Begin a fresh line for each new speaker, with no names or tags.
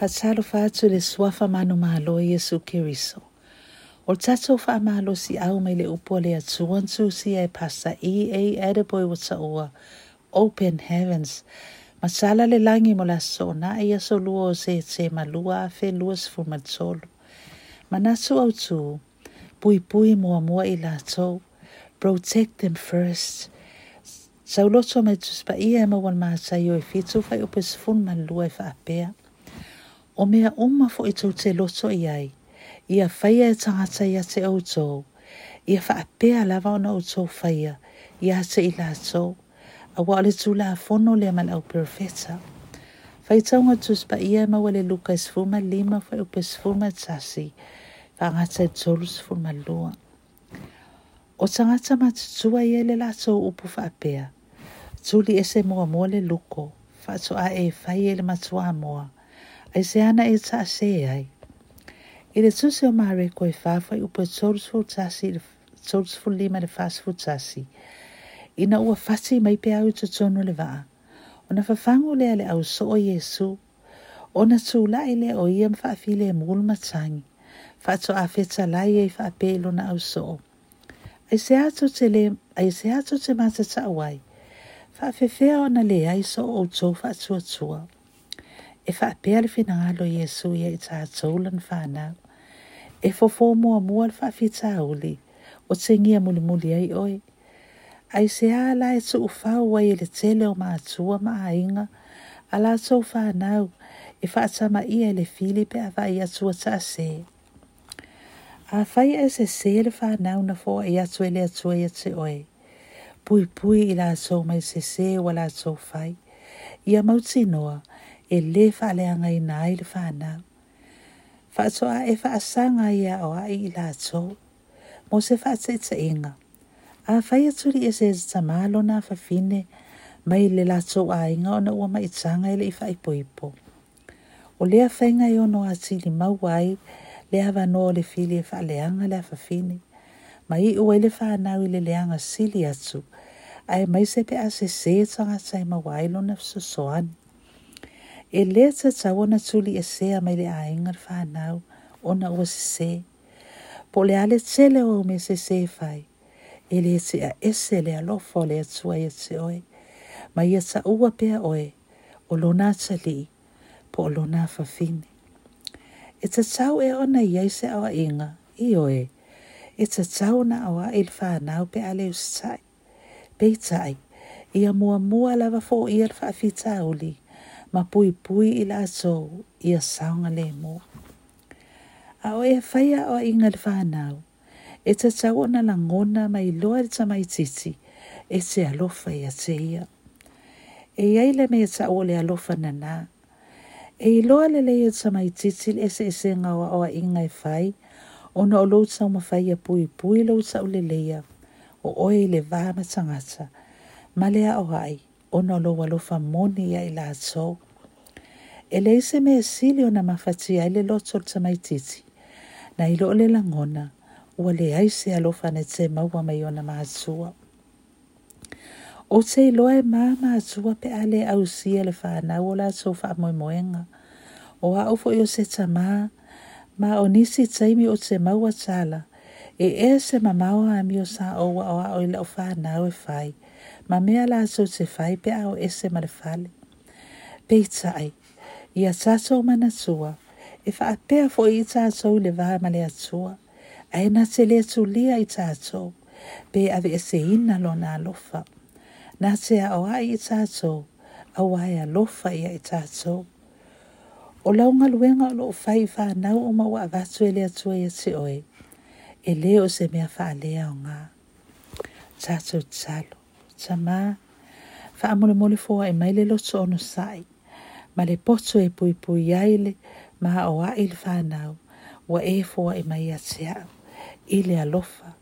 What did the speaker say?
Fatalo fatu le suafa manu malo Yesu Kiriso. O tato fa malo si au mai le upo le atuantu si e pasta e a ediboy wata ua Open Heavens. Masala le langi mo la sona e aso lua o se te malua a fe luas fumatolo. Manasu au tu, pui pui mua mua i la tau. Protect them first. Sauloto mai tuspa ia e mawan maa sayo e fitu fai upes fun malua e fa apea. O mea uma fo i tau te loto i ai. Ia whaia e tangata ia te tō. Ia wha apea lava ona tō whaia. Ia te i tō. A wa ale tū la fono le man au profeta. Whai taunga tuspa ia ma wale luka isfuma lima whai upe isfuma tasi. Wha ngata i tōru isfuma lua. O tangata matutua ia le tō upu wha apea. Tūli ese mua mua le luko. Wha a e whai e le matua mua ai se ana e ta se ai. I le tusi o mare ko e whawha i upo tōrus fu tasi, tōrusfu lima le fast fu tasi. Ina ua fasi mai pe au to tonu le waa. O na whawhangu lea le au so o Yesu. O na tū lai le o ia mwhaafi le mulu matangi. Whato a feta lai e whaapelo na au so. Ai se ato te le, ai se ato te mata ta awai. Whaafefea o na le ai so o tō whaatua tua. tua e fa pele fina alo Yesu ia i ta taulan whanau. E fofo mua mua al whawhita uli, o te ngia muli muli ai oi. Ai se ala e tu ufau wai e le tele o maatua maa inga, ala tau whanau, e whaatama ia le Filipe a vai atua ta se. A whai e se se le whanau na fo e le ele atua ia te oi. Pui pui i la tau mai se se wala tau fai. Ia mauti ele e le faaleaga ina i le fanau faatoʻa e faasaga ia o ai i latou mo se inga. Afai atu aturi e se tatamā lona afafine mai le latou aiga ona ua maʻitaga e i leʻi faaipoipo o lea faiga i ono atilimau ai le va no le fili e faaleaga le afafine ma i ua le fanau i le leanga sili atu. Ai mai se pe a sesē tagata e mauai lona fesoasoani e le ta tau na tuli e sea mai le ainga whanau o ua se se. Po le ale tele o me se se fai. E le te a ese le alofo le atua e se oe. Ma ia sa ua pea oe o lona ta li po o lona fafine. E ta tau e ona iai se awa inga i oe. E ta tau na awa il whanau pe ale ustai. Peitai. Ia mua mua lava fo ia whaafita uli mapuypuy ila aso ia saunga lemo. Ao e whaia o ingal whanau, e te tau na langona mai loa sa mai titi, e se alofa ia se ia. E iaile me tau le alofa na nā, e iloa le leia sa mai titi e se ese ngawa o inga e whai, ona o lou tau mawhai a pui pui lou tau le leia, o oe le vāma tangata, ma lea o hai, ona o lou alofa moni ia i latou e le ise mea sili ona mafatia ai le loto o le tamaitiiti na i loo le lagona ua leai se alofa ana te maua mai ona matua ou te iloa e mā matua pe a le ausia le fanau o latou faamoemoega o aʻu foʻi o se tamā ma o nisi taimi o te maua tala e ea se mamao ami o sa oua o ao i laʻu fanau e fai. ma mea latou te fai pe ao ese ma le fale peitaʻi ia tatou manatua e faapea foʻi i tatou i le va ma le atua ae na te lē tulia i tatou pe aveeseina lona alofa na te aʻoaʻi i tatou aua e lofa ia i tatou o laugaluega o loo fai fanau o maua avatu e le atua ia te oe e leo o se mea faalea o gā tatou tatalo tamā faamolemole foaʻi e mai le loto ono saʻi ma le poto e puipui ai le ma o aʻi e e i le fanau ua e foaʻi mai iā alofa